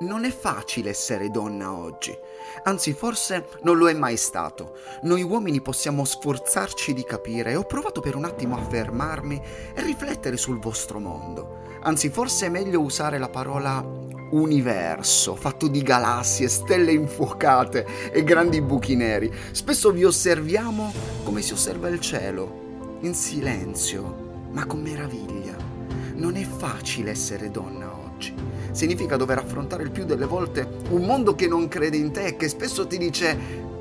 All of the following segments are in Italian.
non è facile essere donna oggi, anzi forse non lo è mai stato. Noi uomini possiamo sforzarci di capire e ho provato per un attimo a fermarmi e riflettere sul vostro mondo. Anzi forse è meglio usare la parola universo, fatto di galassie, stelle infuocate e grandi buchi neri. Spesso vi osserviamo come si osserva il cielo, in silenzio, ma con meraviglia. Non è facile essere donna oggi significa dover affrontare il più delle volte un mondo che non crede in te e che spesso ti dice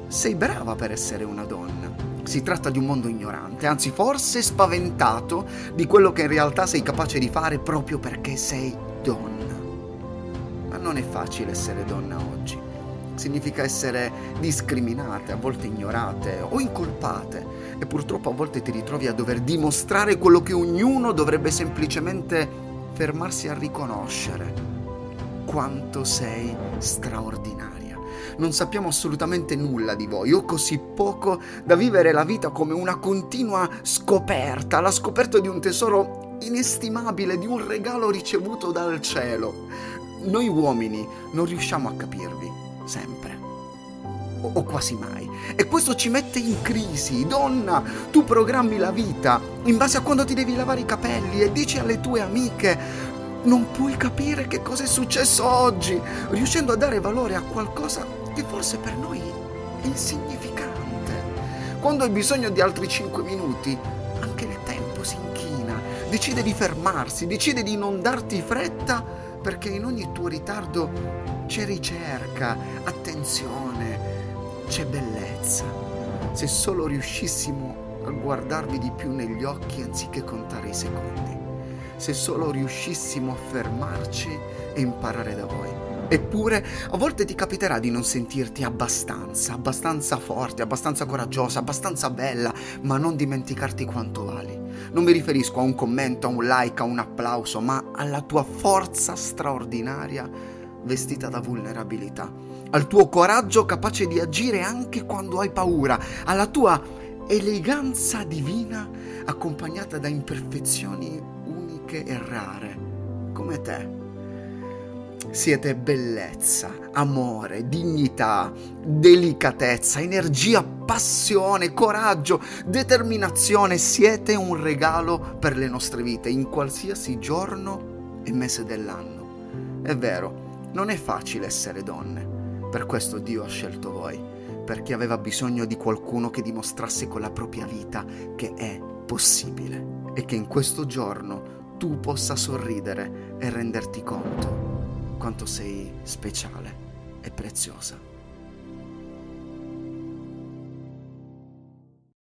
sei brava per essere una donna. Si tratta di un mondo ignorante, anzi forse spaventato di quello che in realtà sei capace di fare proprio perché sei donna. Ma non è facile essere donna oggi. Significa essere discriminate, a volte ignorate o incolpate e purtroppo a volte ti ritrovi a dover dimostrare quello che ognuno dovrebbe semplicemente fermarsi a riconoscere quanto sei straordinaria. Non sappiamo assolutamente nulla di voi, o così poco da vivere la vita come una continua scoperta, la scoperta di un tesoro inestimabile, di un regalo ricevuto dal cielo. Noi uomini non riusciamo a capirvi, sempre. O, o quasi mai. E questo ci mette in crisi. Donna, tu programmi la vita in base a quando ti devi lavare i capelli e dici alle tue amiche non puoi capire che cosa è successo oggi, riuscendo a dare valore a qualcosa che forse per noi è insignificante. Quando hai bisogno di altri 5 minuti, anche il tempo si inchina, decide di fermarsi, decide di non darti fretta perché in ogni tuo ritardo c'è ricerca, attenzione, c'è bellezza. Se solo riuscissimo a guardarvi di più negli occhi anziché contare i secondi se solo riuscissimo a fermarci e imparare da voi. Eppure a volte ti capiterà di non sentirti abbastanza, abbastanza forte, abbastanza coraggiosa, abbastanza bella, ma non dimenticarti quanto vali. Non mi riferisco a un commento, a un like, a un applauso, ma alla tua forza straordinaria vestita da vulnerabilità, al tuo coraggio capace di agire anche quando hai paura, alla tua eleganza divina accompagnata da imperfezioni uniche e rare, come te. Siete bellezza, amore, dignità, delicatezza, energia, passione, coraggio, determinazione. Siete un regalo per le nostre vite in qualsiasi giorno e mese dell'anno. È vero, non è facile essere donne. Per questo Dio ha scelto voi, perché aveva bisogno di qualcuno che dimostrasse con la propria vita che è possibile e che in questo giorno tu possa sorridere e renderti conto quanto sei speciale e preziosa.